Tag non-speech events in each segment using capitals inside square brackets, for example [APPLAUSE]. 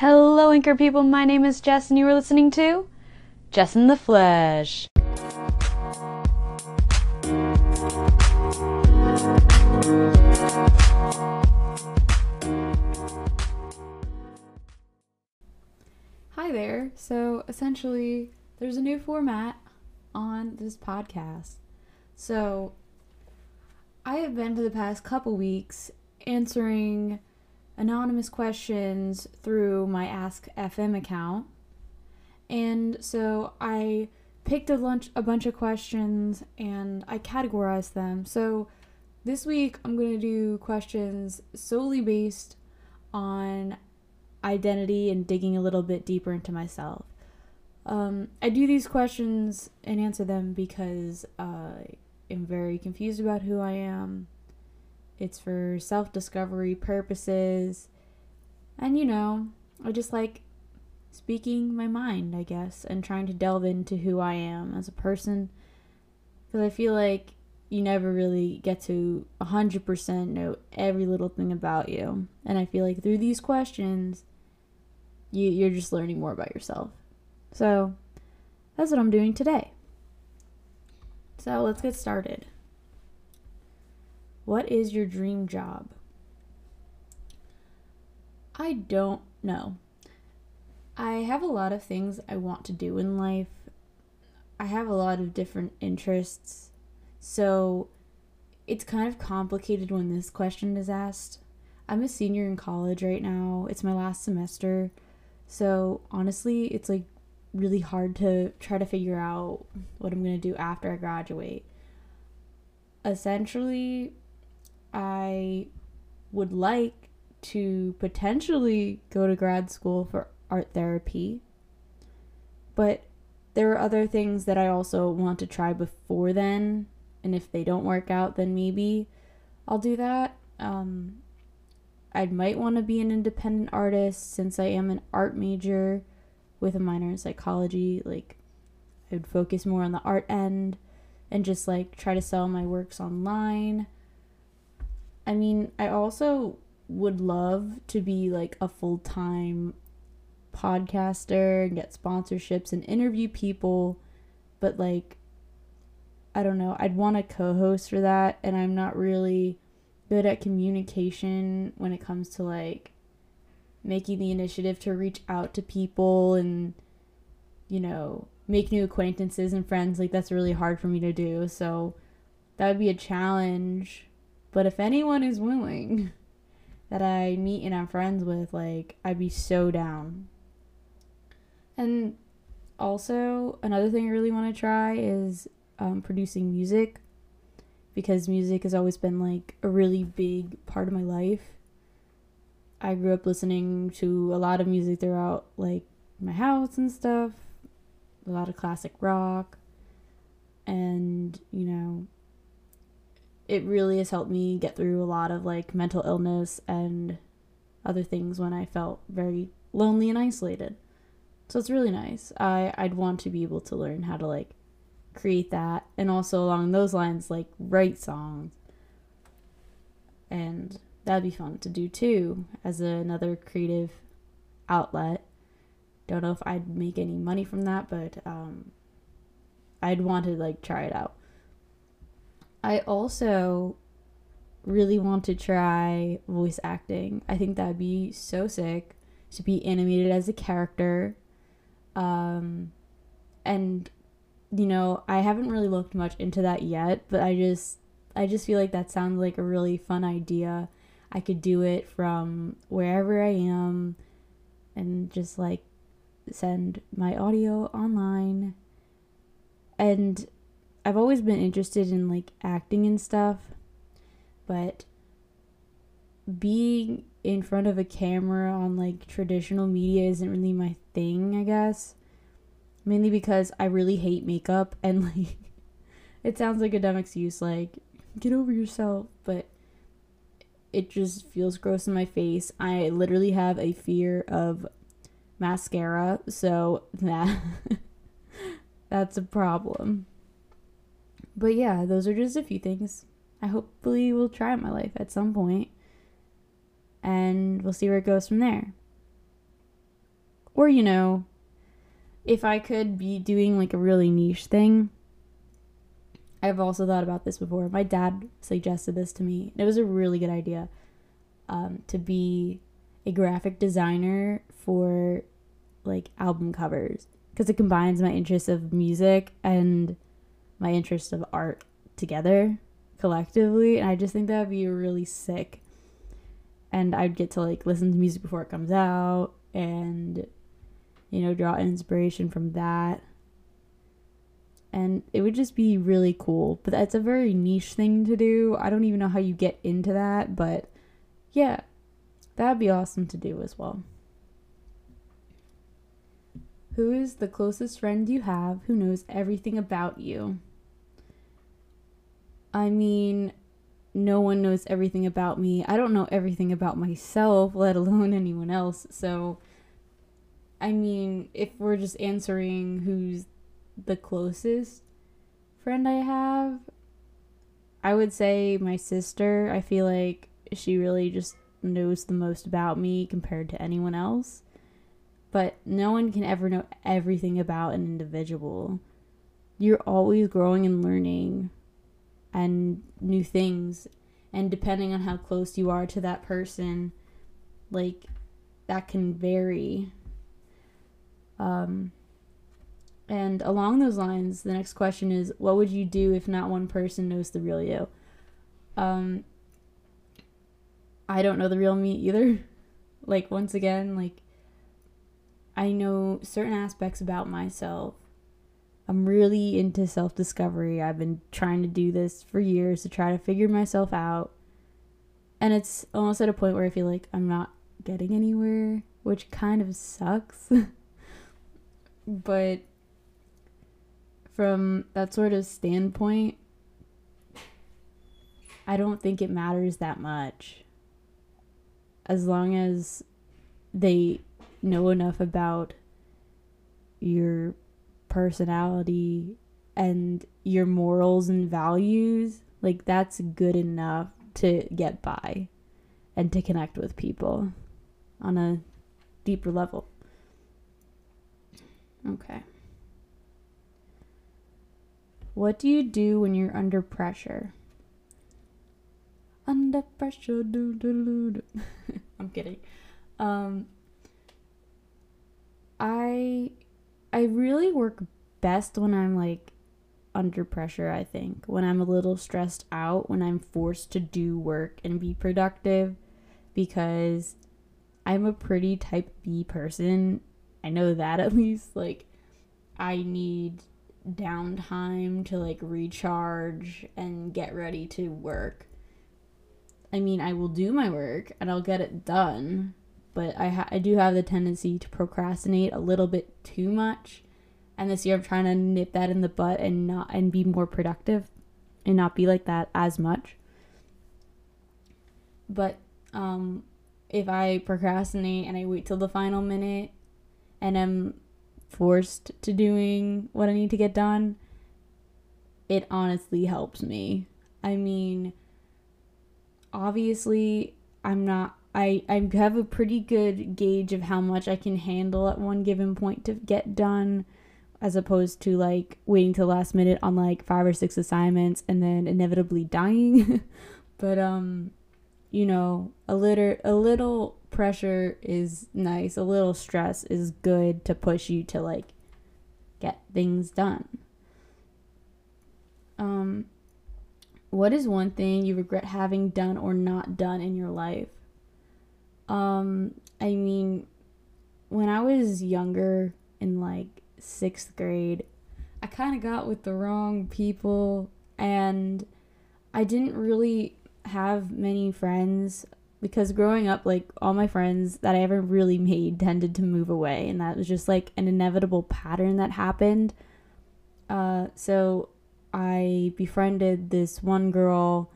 Hello, Anchor people. My name is Jess, and you are listening to Jess in the Flesh. Hi there. So essentially, there's a new format on this podcast. So I have been for the past couple weeks answering anonymous questions through my Ask FM account. And so I picked a bunch a bunch of questions and I categorized them. So this week I'm going to do questions solely based on identity and digging a little bit deeper into myself. Um, I do these questions and answer them because I am very confused about who I am. It's for self discovery purposes. And you know, I just like speaking my mind, I guess, and trying to delve into who I am as a person. Because I feel like you never really get to 100% know every little thing about you. And I feel like through these questions, you, you're just learning more about yourself. So that's what I'm doing today. So let's get started. What is your dream job? I don't know. I have a lot of things I want to do in life. I have a lot of different interests. So it's kind of complicated when this question is asked. I'm a senior in college right now. It's my last semester. So honestly, it's like really hard to try to figure out what I'm going to do after I graduate. Essentially, I would like to potentially go to grad school for art therapy. But there are other things that I also want to try before then. And if they don't work out, then maybe I'll do that. Um, I might want to be an independent artist since I am an art major with a minor in psychology. Like, I would focus more on the art end and just like try to sell my works online. I mean, I also would love to be like a full time podcaster and get sponsorships and interview people, but like, I don't know, I'd want a co host for that, and I'm not really good at communication when it comes to like making the initiative to reach out to people and you know make new acquaintances and friends. Like that's really hard for me to do. So that would be a challenge but if anyone is willing that i meet and i'm friends with like i'd be so down and also another thing i really want to try is um, producing music because music has always been like a really big part of my life. I grew up listening to a lot of music throughout like my house and stuff, a lot of classic rock. And, you know, it really has helped me get through a lot of like mental illness and other things when I felt very lonely and isolated. So it's really nice. I I'd want to be able to learn how to like create that and also along those lines like write songs and that'd be fun to do too as a, another creative outlet don't know if i'd make any money from that but um, i'd want to like try it out i also really want to try voice acting i think that'd be so sick to be animated as a character um, and you know, I haven't really looked much into that yet, but I just I just feel like that sounds like a really fun idea. I could do it from wherever I am and just like send my audio online. And I've always been interested in like acting and stuff, but being in front of a camera on like traditional media isn't really my thing, I guess mainly because I really hate makeup [LAUGHS] and like it sounds like a dumb excuse like get over yourself, but it just feels gross in my face. I literally have a fear of mascara, so [LAUGHS] that that's a problem. But yeah, those are just a few things I hopefully will try in my life at some point, and we'll see where it goes from there. Or, you know, if I could be doing like a really niche thing, I've also thought about this before. My dad suggested this to me. It was a really good idea um, to be a graphic designer for like album covers because it combines my interests of music and my interest of art together collectively and i just think that would be really sick. And i'd get to like listen to music before it comes out and you know draw inspiration from that. And it would just be really cool but that's a very niche thing to do. I don't even know how you get into that but yeah that'd be awesome to do as well. Who is the closest friend you have who knows everything about you I mean, no one knows everything about me. I don't know everything about myself, let alone [LAUGHS] anyone else. So, I mean, if we're just answering who's the closest friend I have, I would say my sister. I feel like she really just knows the most about me compared to anyone else. But no one can ever know everything about an individual. You're always growing and learning and new things. And depending on how close you are to that person like that can vary. Um and along those lines the next question is what would you do if not one person knows the real you? Um i don't know the real me either. [LAUGHS] Like once again like i know certain aspects about myself I'm really into self discovery. I've been trying to do this for years to try to figure myself out. And it's almost at a point where I feel like I'm not getting anywhere, which kind of sucks. [LAUGHS] but from that sort of standpoint, I don't think it matters that much. As long as they know enough about your personality and your morals and values, like that's good enough to get by and to connect with people on a deeper level. Okay. What do you do when you're under pressure? Under pressure, do do do. [LAUGHS] I'm kidding. Um, I I really work best when I'm like under pressure, I think. When I'm a little stressed out, when I'm forced to do work and be productive because I'm a pretty type B person. I know that [LAUGHS] at least like I need downtime to like recharge and get ready to work. I mean, I will do my work and I'll get it done, but I ha- I do have the tendency to procrastinate a little bit too much. And this year I'm trying to nip that in the butt and not and be more productive and not be like that as much. But um if I procrastinate and I wait till the final minute and I'm forced to doing what I need to get done, it honestly helps me. I mean, obviously, I'm not I, I have a pretty good gauge of how much I can handle at one given point to get done as opposed to like waiting till last minute on like five or six assignments and then inevitably dying. [LAUGHS] but um you know, a little a little pressure is nice. A little stress is good to push you to like get things done. Um what is one thing you regret having done or not done in your life? Um, I mean, when I was younger in like sixth grade, I kind of got with the wrong people and I didn't really have many friends because growing up, like all my friends that I ever really made [LAUGHS] tended to move away, and that was just like an inevitable pattern that happened. Uh, so I befriended this one girl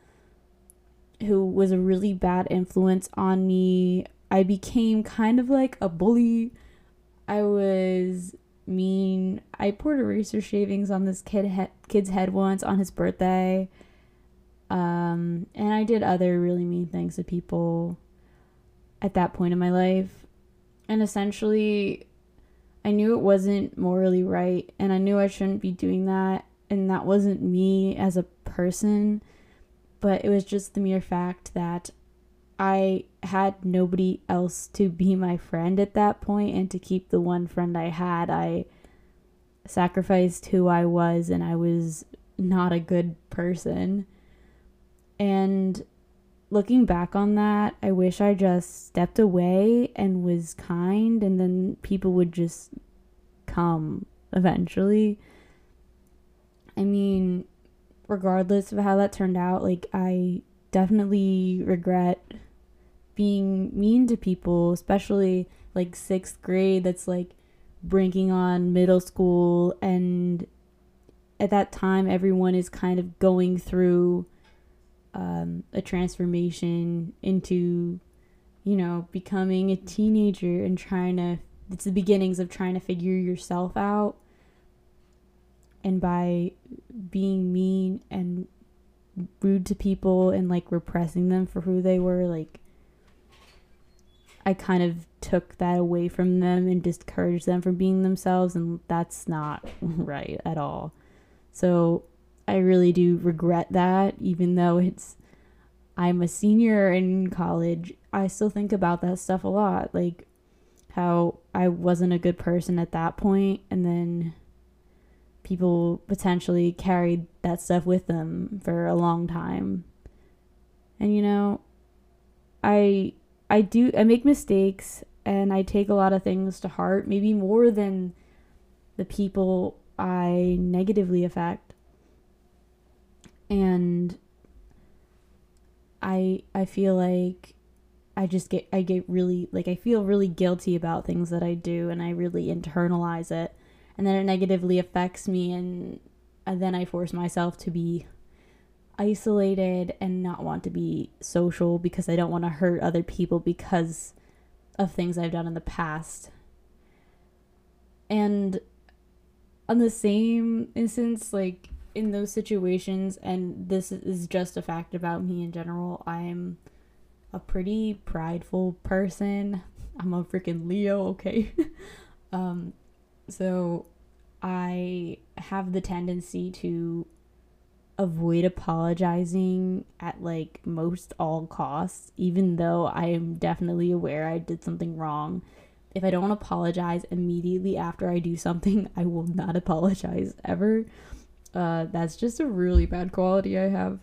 who was a really bad influence on me. I became kind of like a bully. I was mean. I poured eraser shavings on this kid he- kid's head once on his birthday. Um, and I did other really mean things to people at that point in my life. And essentially, I knew it wasn't morally right and I knew I shouldn't be doing that and that wasn't me as a person, but it was just the mere fact that I had nobody else to be my friend at that point and to keep the one friend I had, I sacrificed who I was and I was not a good person. And looking back on that, I wish I just stepped away and was kind, and then people would just come eventually. I mean, regardless of how that turned out, like, I definitely regret being mean to people, especially like sixth grade, that's like bringing on middle school. And at that time, everyone is kind of going through um, a transformation into, you know, becoming a teenager and trying to, it's the beginnings of trying to figure yourself out. And by being mean and rude to people and like repressing them for who they were, like, I kind of took that away from them and discouraged them from being themselves, and that's not [LAUGHS] right at all. So I really do regret that, even though it's I'm a senior in college. I still think about that stuff a lot, like how I wasn't a good person at that point, and then people potentially carried that stuff with them for a long time. And you know, I I do I make mistakes and I take a lot of things to heart, maybe more than the people I negatively affect. And I I feel like I just get I get really like I feel really guilty about things that I do and I really internalize it and then it negatively affects me and, and then I force myself to be isolated and not want to be social because I don't want to hurt other people because of things I've done in the past. And on the same instance, like in those situations, and this is just a fact about me in general, I'm a pretty prideful person. I'm a freaking Leo, okay? [LAUGHS] um, so I have the tendency to avoid apologizing at like most all costs, even though I am definitely aware I did something wrong. If I don't apologize immediately after I do something, [LAUGHS] I will not apologize ever. Uh, that's just a really bad quality I have.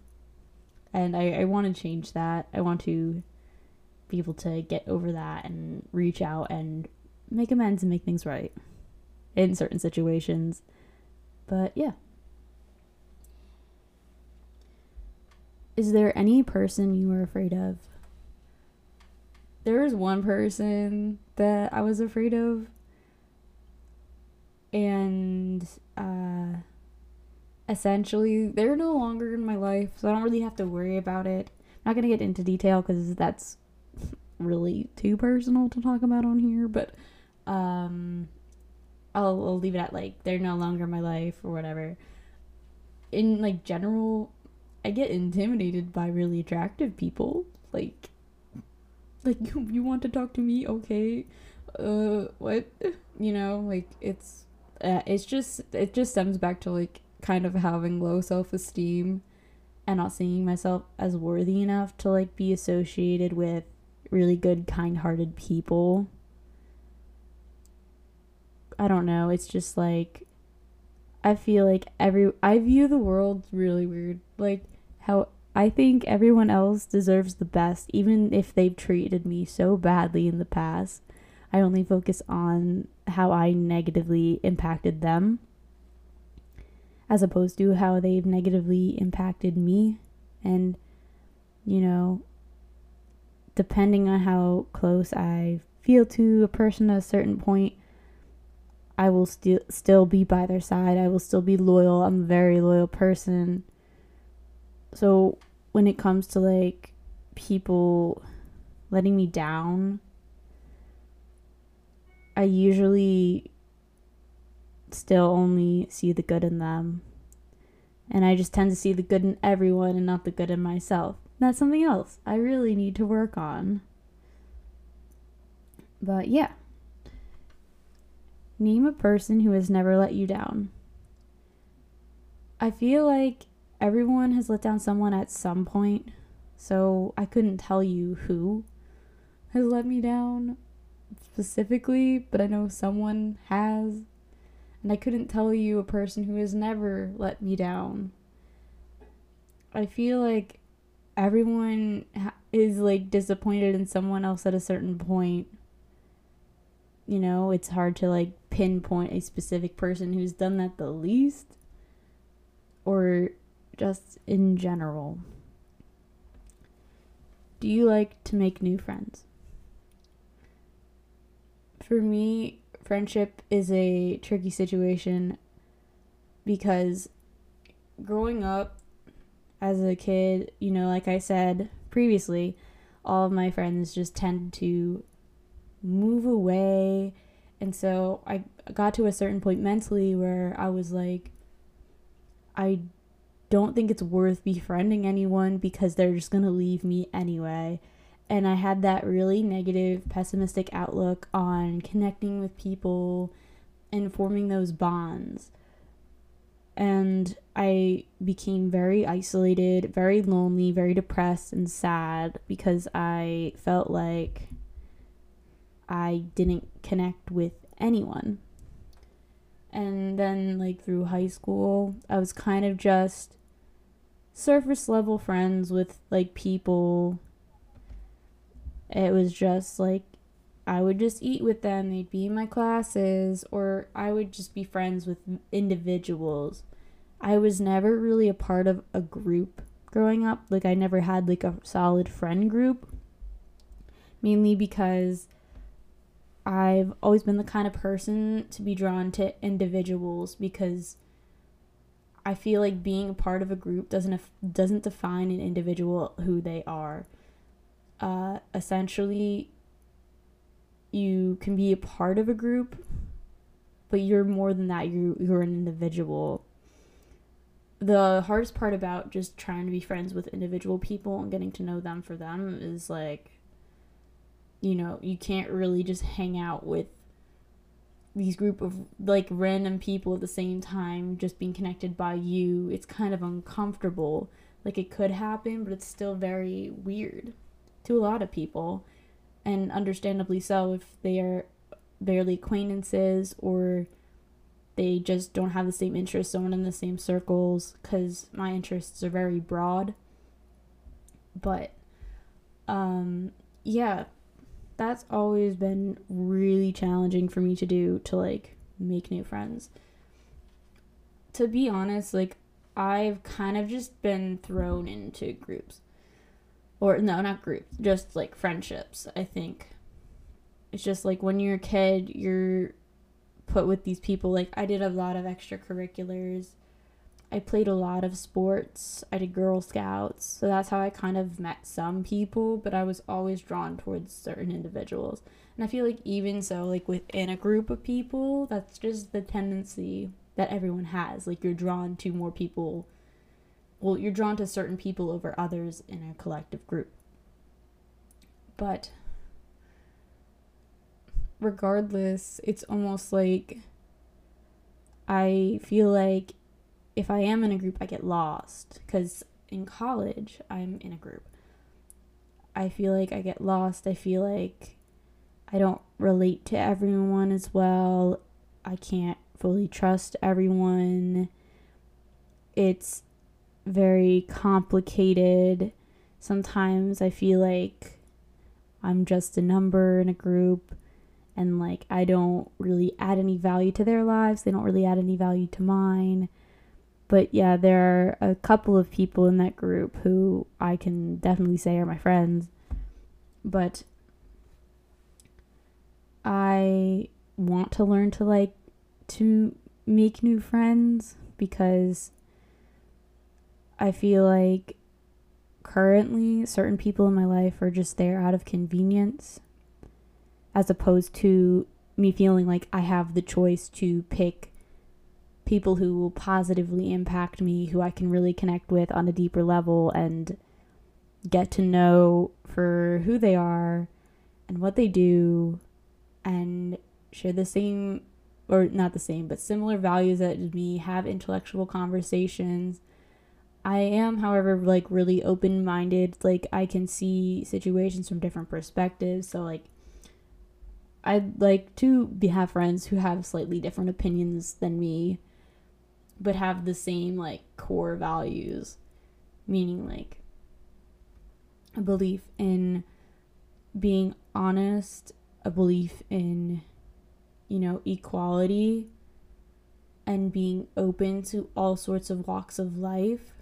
And I, I want to change that. I want to be able to get over that and reach out and make amends and make things right in certain situations. But yeah. Is there any person you were afraid of? There was one person that I was afraid of. And uh essentially they're no longer in my life, so I don't really have to worry about it. I'm not going to get into detail cuz that's [LAUGHS] really too personal to talk about on here, but um I'll, I'll leave it at like they're no longer my life or whatever. In like general, I get intimidated by really attractive people. Like, like you, you want to talk to me? Okay. Uh, what? You know, like it's, uh, it's just it just stems back to like kind of having low self esteem, and not seeing myself as worthy enough to like be associated with really good, kind hearted people I don't know. It's just like I feel like every I view the world really weird. Like how I think everyone else deserves the best even if they've treated me so badly in the past. I only focus on how I negatively impacted them as opposed to how they've negatively impacted me and you know depending on how close I feel to a person at a certain point I will still still be by their side. I will still be loyal. I'm a very loyal person. So when it comes to like people letting me down, I usually still only see the good in them. And I just tend to see the good in everyone and not the good in myself. That's something else I really need to work on. But yeah Name a person who has never let you down. I feel like everyone has let down someone at some point, so I couldn't tell you who has let me down specifically, but I know someone has. And I couldn't tell you a person who has never let me down. I feel like everyone is like disappointed in someone else at a certain point. You know, it's hard to like pinpoint a specific person who's done that the least or just in general. Do you like to make new friends? For me, friendship is a tricky situation because growing up as a kid, you know, like I said previously, all of my friends just tended to move away. And so I got to a certain point mentally where I was like, I don't think it's worth befriending anyone because they're just going to leave me anyway. And I had that really negative, pessimistic outlook on connecting with people and forming those bonds. And I became very isolated, very lonely, very depressed, and sad because I felt like I didn't connect with anyone. And then, like, through high school, I was kind of just surface level friends with, like, people. It was just like I would just eat with them, they'd be in my classes, or I would just be friends with individuals. I was never really a part of a group growing up. Like, I never had, like, a solid friend group. Mainly because I've always been the kind of person to be drawn to individuals because I feel like being a part of a group doesn't doesn't define an individual who they are. Uh, essentially, you can be a part of a group, but you're more than that. You you're an individual. The hardest part about just trying to be friends with individual people and getting to know them for them is like you know, you can't really just hang out with these group of like random people at the same time just being connected by you. It's kind of uncomfortable. Like it could happen, but it's still very weird to a lot of people. And understandably so if they are barely acquaintances or they just don't have the same interests, someone in the same circles, because my interests are very broad. But, um, yeah, that's always been really challenging for me to do to like make new friends. To be honest, like I've kind of just been thrown into groups. Or no, not groups, just like friendships, I think. It's just like when you're a kid, you're put with these people like I did a lot of extracurriculars I played a lot of sports. I did Girl Scouts. So that's how I kind of met some people, but I was always drawn towards certain individuals. And I feel like even so, like within a group of people, that's just the tendency that everyone has. Like you're drawn to more people. Well, you're drawn to certain people over others in a collective group. But regardless, it's almost like I feel like if I am in a group, I get lost because in college, I'm in a group. I feel like I get lost. I feel like I don't relate to everyone as well. I can't fully trust everyone. It's very complicated. Sometimes I feel like I'm just a number in a group and like I don't really add any value to their lives. They don't really add any value to mine. But yeah, there are a couple of people in that group who I can definitely say are my friends. But I want to learn to like to make new friends because I feel like currently certain people in my life are just there out of convenience as opposed to me feeling like I have the choice to pick people who will positively impact me, who I can really connect with on a deeper level and get to know for who they are and what they do and share the same or not the same, but similar values that me, have intellectual conversations. I am, however, like really open minded. Like, I can see situations from different perspectives. So, like, I'd like to be, have friends who have slightly different opinions than me, but have the same, like, core values. Meaning, like, a belief in being honest, a belief in you know, equality and being open to all sorts of walks of life.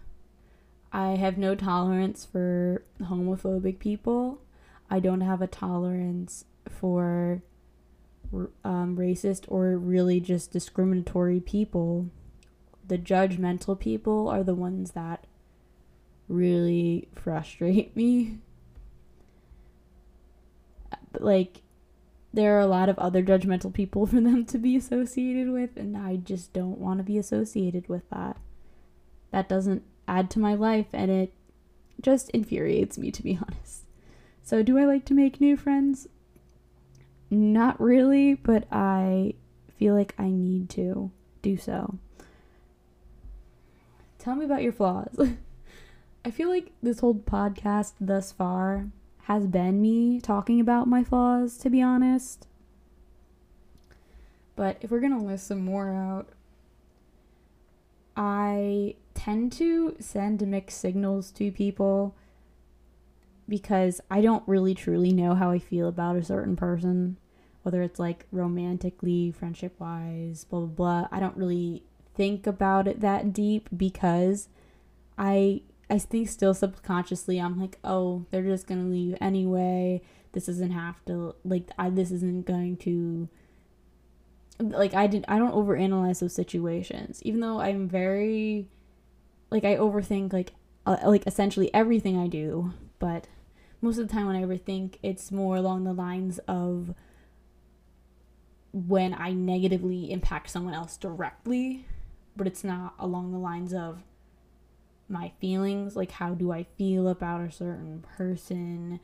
I have no tolerance for homophobic people. I don't have a tolerance for um, racist or really just discriminatory people. The judgmental people are the ones that really frustrate me. Like there are a lot of other judgmental people for them to be associated with, and I just don't want to be associated with that. That doesn't add to my life, and it just infuriates me, to be [LAUGHS] honest. So, do I like to make new friends? Not really, but I feel like I need to do so. Tell me about your flaws. [LAUGHS] I feel like this whole podcast thus far has been me talking about my flaws, to be honest. But if we're to list some more out, I tend to send mixed signals to people because I don't really truly know how I feel about a certain person, whether it's like romantically, friendship wise, blah, blah, blah. I don't really think about it that deep because I I think still subconsciously I'm like, oh, they're just gonna leave anyway. This doesn't have to like I this isn't going to like I did I don't overanalyze those situations. Even though I'm very like I overthink like uh, like essentially everything I do, but most of the time when I overthink, it's more along the lines of when I negatively impact someone else directly, but it's not along the lines of my feelings like how do i feel about a certain person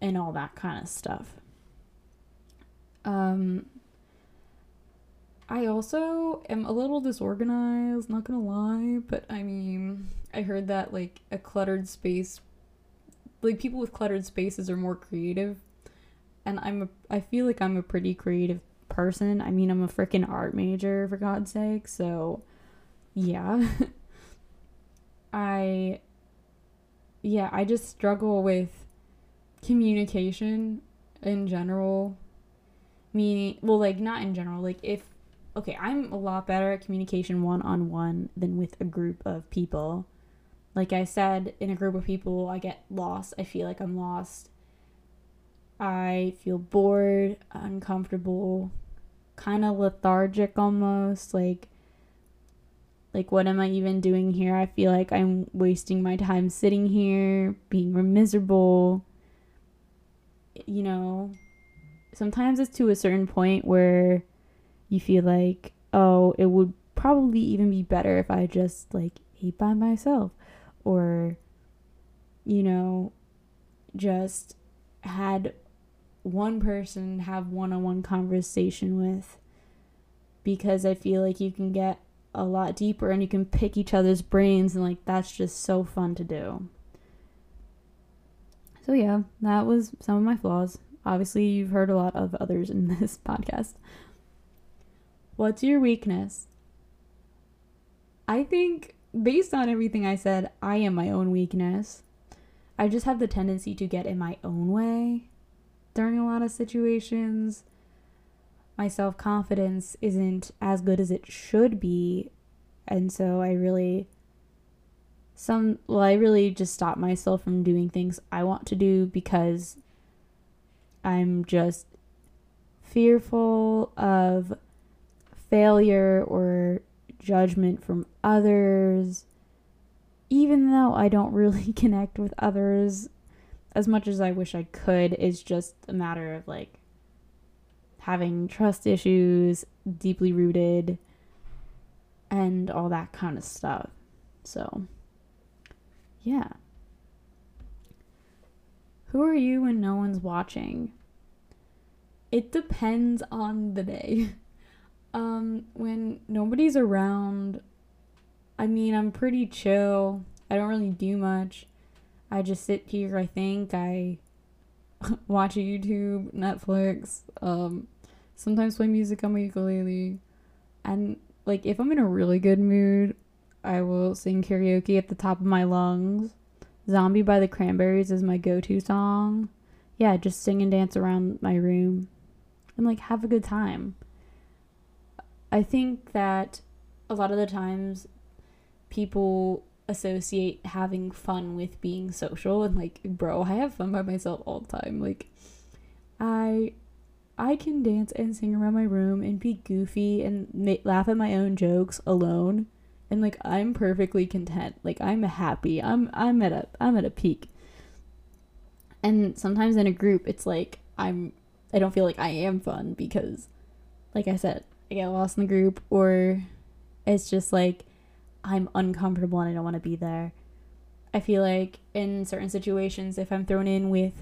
and all that kind of stuff. Um i also am a little disorganized not gonna lie but i mean i heard that like a cluttered space like people with cluttered spaces are more creative. And i'm a, i feel like i'm a pretty creative person i mean i'm a freaking art major for god's sake so yeah [LAUGHS] I yeah, I just struggle with communication in general. Meaning, well, like, not in general. Like, if, okay, I'm a lot better at communication one on one than with a group of people. Like I said, in a group of people, I get lost. I feel like I'm lost. I feel bored, uncomfortable, kind of lethargic almost. Like, like, what am I even doing here? I feel like I'm wasting my time sitting here, being miserable. You know, sometimes it's to a certain point where you feel like, oh, it would probably even be better if I just like ate by myself or, you know, just had one person have one on one conversation with because I feel like you can get a lot deeper and you can pick each other's brains and like that's just so fun to do. So yeah, that was some of my flaws. Obviously, you've heard a lot of others in [LAUGHS] this podcast. What's your weakness? I think based on everything I said, I am my own weakness. I just have the tendency to get in my own way during a lot of situations my self confidence isn't as good as it should be. And so I really some well I really just stop myself from doing things I want to do because I'm just fearful of failure or judgment from others even though I don't really [LAUGHS] connect with others as much as I wish I could it's just a matter of like having trust issues, deeply rooted, and all that kind of stuff. So, yeah. Who are you when no one's watching? it depends on the day. [LAUGHS] Um, when nobody's around, I mean, I'm pretty chill. I don't really do much. I just sit here, I think. I [LAUGHS] watch YouTube, Netflix, um, sometimes play music on my ukulele. And, like, if I'm in a really good mood, I will sing karaoke at the top of my lungs. Zombie by the Cranberries is my go to song. Yeah, just sing and dance around my room and, like, have a good time. I think that a lot of the times people associate having fun with being social and like bro i have fun by myself all the time. Like i i can dance and sing around my room and be goofy and ma- laugh at my own jokes alone. And like i'm perfectly content. Like i'm happy. I'm i'm at a i'm at a peak. And sometimes in a group it's like i'm i don't feel like i am fun because like i said I get lost in the group or it's just like I'm uncomfortable and I don't want to be there. I feel like in certain situations, if I'm thrown in with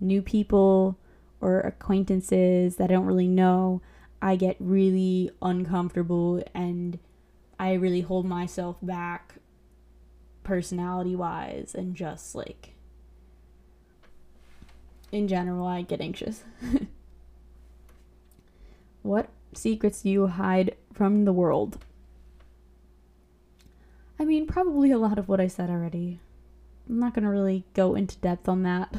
new people or acquaintances that I don't really know, I get really uncomfortable and I really hold myself back personality wise and just like in general, I get anxious. [LAUGHS] what secrets do you hide from the world? I mean, probably a lot of what I said already. I'm not going to really go into depth on that.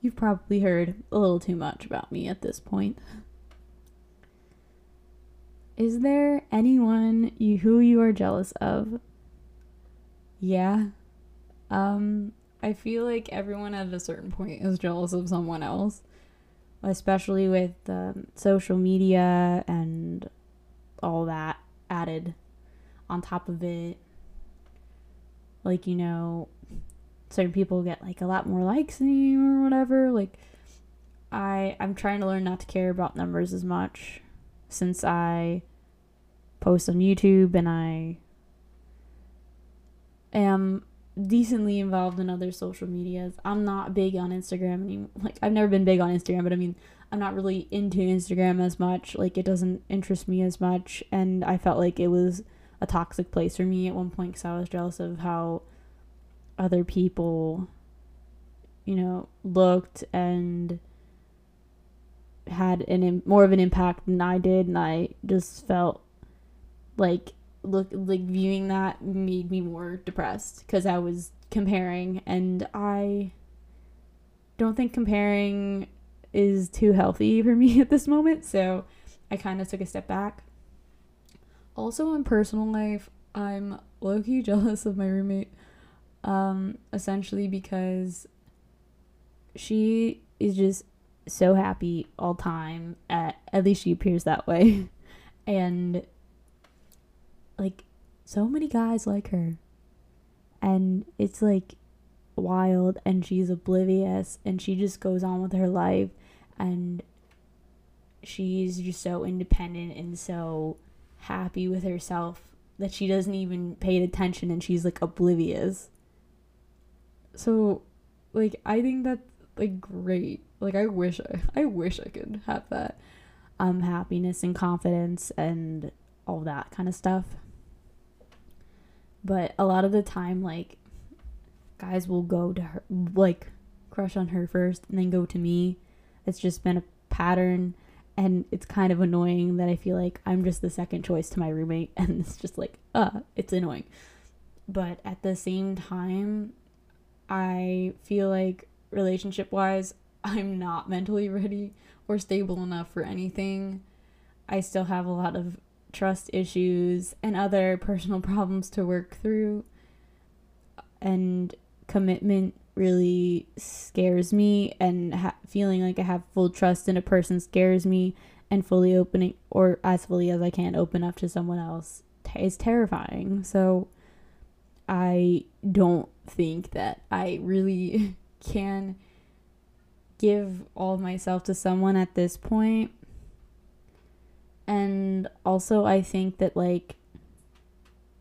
You've probably heard a little too much about me at this point. Is there anyone you who you are jealous of? Yeah. Um I feel like everyone at a certain point is jealous of someone else especially with um, social media and all that added on top of it. Like, you know, certain people get like a lot more likes than you or whatever. Like, I I'm trying to learn not to care about numbers as much since I post on YouTube and I am decently involved in other social medias. I'm not big on Instagram anymore. Like I've never been big on Instagram, but I mean, I'm not really into Instagram as much. Like it doesn't interest me as much and I felt like it was a toxic place for me at one point cuz I was jealous of how other people you know, looked and had an more of an impact than I did. And I just felt like look like viewing that made me more depressed because I was comparing. And I don't think comparing is too healthy for me [LAUGHS] at this moment. So I kind of took a step back. Also in personal life, I'm low key [LAUGHS] jealous of my roommate um essentially because she is just so happy all time at at least she appears that way. [LAUGHS] And like so many guys like her. And it's like wild and she's oblivious and she just goes on with her life and she's just so independent and so happy with herself that she doesn't even pay attention and she's like oblivious. So like i think that's like great. Like i wish i, [LAUGHS] I wish i could have that um happiness and confidence and all that kind of stuff. But a lot of the time like guys will go to her like crush on her first and then go to me. It's just been a pattern and it's kind of annoying that i feel like i'm just the second choice to my roommate [LAUGHS] and it's just like uh it's annoying but at the same time i feel like relationship wise i'm not mentally ready or stable enough for anything i still have a lot of trust issues and other personal [LAUGHS] problems to work through. And commitment really scares me, and ha- feeling like I have full trust in a person scares me, and fully opening, or as fully as I can, open up to someone else is terrifying. So I don't think that I really [LAUGHS] can give all myself to someone at this point and also I think that like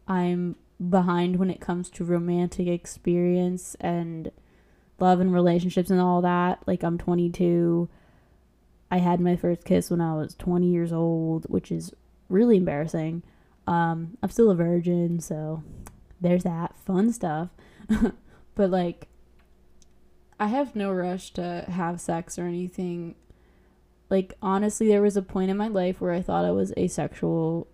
I'm behind when it comes to romantic experience and love and relationships and all that. Like I'm 22. I had my first kiss when I was 20 years old, which is really embarrassing. Um, I'm still a virgin, so there's that fun stuff. [LAUGHS] but like, I have no rush to have sex or anything. Like, honestly, there was a point in my life where I thought I was asexual.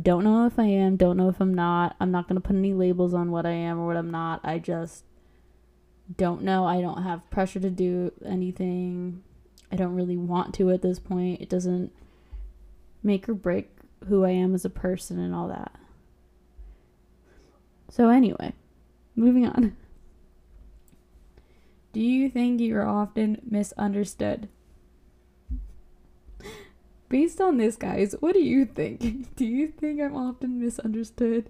Don't know if I am, don't know if I'm not. I'm not going to put any labels on what I am or what I'm not. I just don't know. I don't have pressure to do anything. I don't really want to at this point. It doesn't make or break who I am as a person and all that. So, anyway, moving on. Do you think you're often misunderstood? Based on this, guys, what do you think? [LAUGHS] Do you think I'm often misunderstood?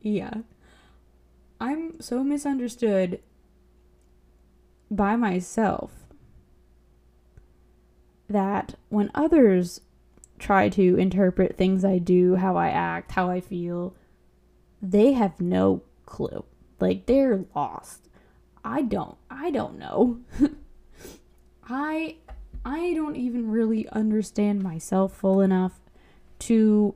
Yeah. I'm so misunderstood by myself that when others try to interpret things I do, how I act, how I feel, they have no clue. Like they're lost. I don't I don't know. [LAUGHS] I I don't even really understand myself full enough to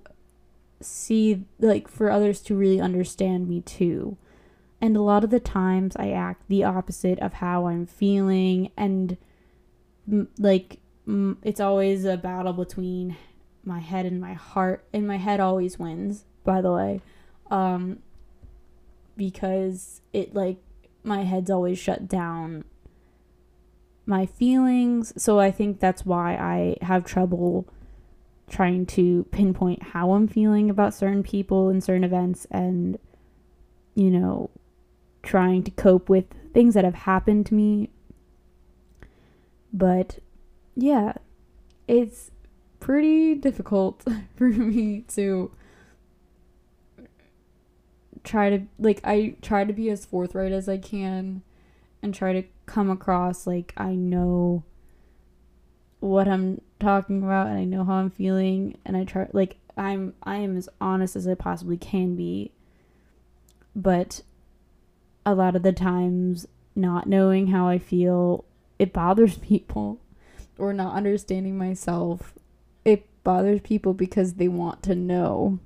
see like for others to really understand me too. And a lot of the times I act the opposite of how I'm feeling and like it's always a battle between my head and my heart and my head always wins by the way um because it like my head's always shut down my feelings. So i think that's why i have trouble trying to pinpoint how i'm feeling about certain people and certain events and you know trying to cope with things that have happened to me. But yeah, it's pretty difficult [LAUGHS] for me to try to like I try to be as forthright as I can and try to come across like I know what I'm talking about and I know how I'm feeling and I try like I'm I am as honest as I possibly can be. But a lot of the times not knowing how I feel it bothers people or not understanding myself, it bothers people because they want to know.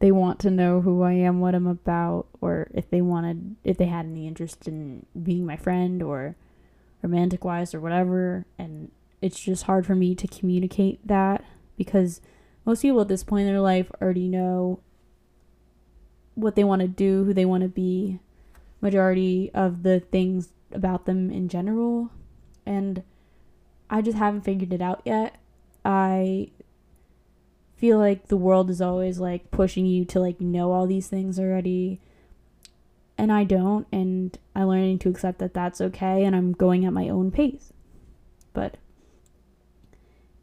They want to know who I am, what I'm about, or if they wanted, if they had any interest in being my friend or romantic wise or whatever. And it's just hard for me to communicate that because most people at this point in their life already know what they want to do, who they want to be, majority of the things about them in general. And I just haven't figured it out yet. I feel like the world is always like pushing you to like know all these things already. And I don't and I'm learning to accept that that's okay and I'm going at my own pace. But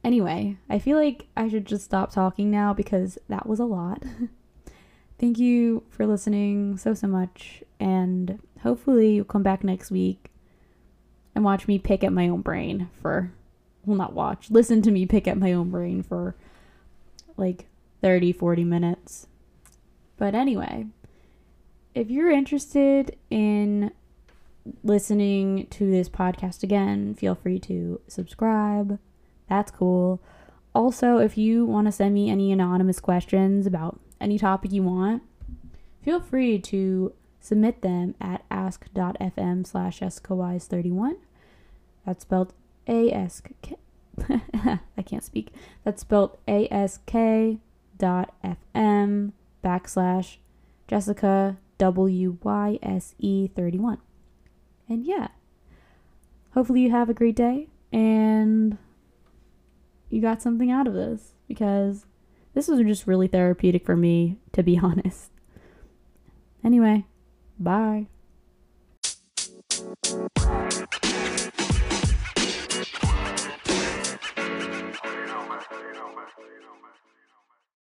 anyway, I feel like I should just stop talking now because that was a lot. [LAUGHS] Thank you for listening so so much and hopefully you'll come back next week and watch me pick at my own brain for well not watch listen to me pick at my own brain for like 30 40 minutes. But anyway if you're interested in listening to this podcast again feel free to subscribe. That's cool. Also if you want to send me any anonymous questions about any topic you want feel free to submit them at ask.fm slash jessicawyse31. That's spelled A-S-K... [LAUGHS] I can't speak. That's spelled A-S-K dot F-M backslash Jessica W-Y-S-E 31. And yeah, hopefully you have a great day and you got something out of this because this was just really therapeutic for me, to be [LAUGHS] honest. Anyway, bye.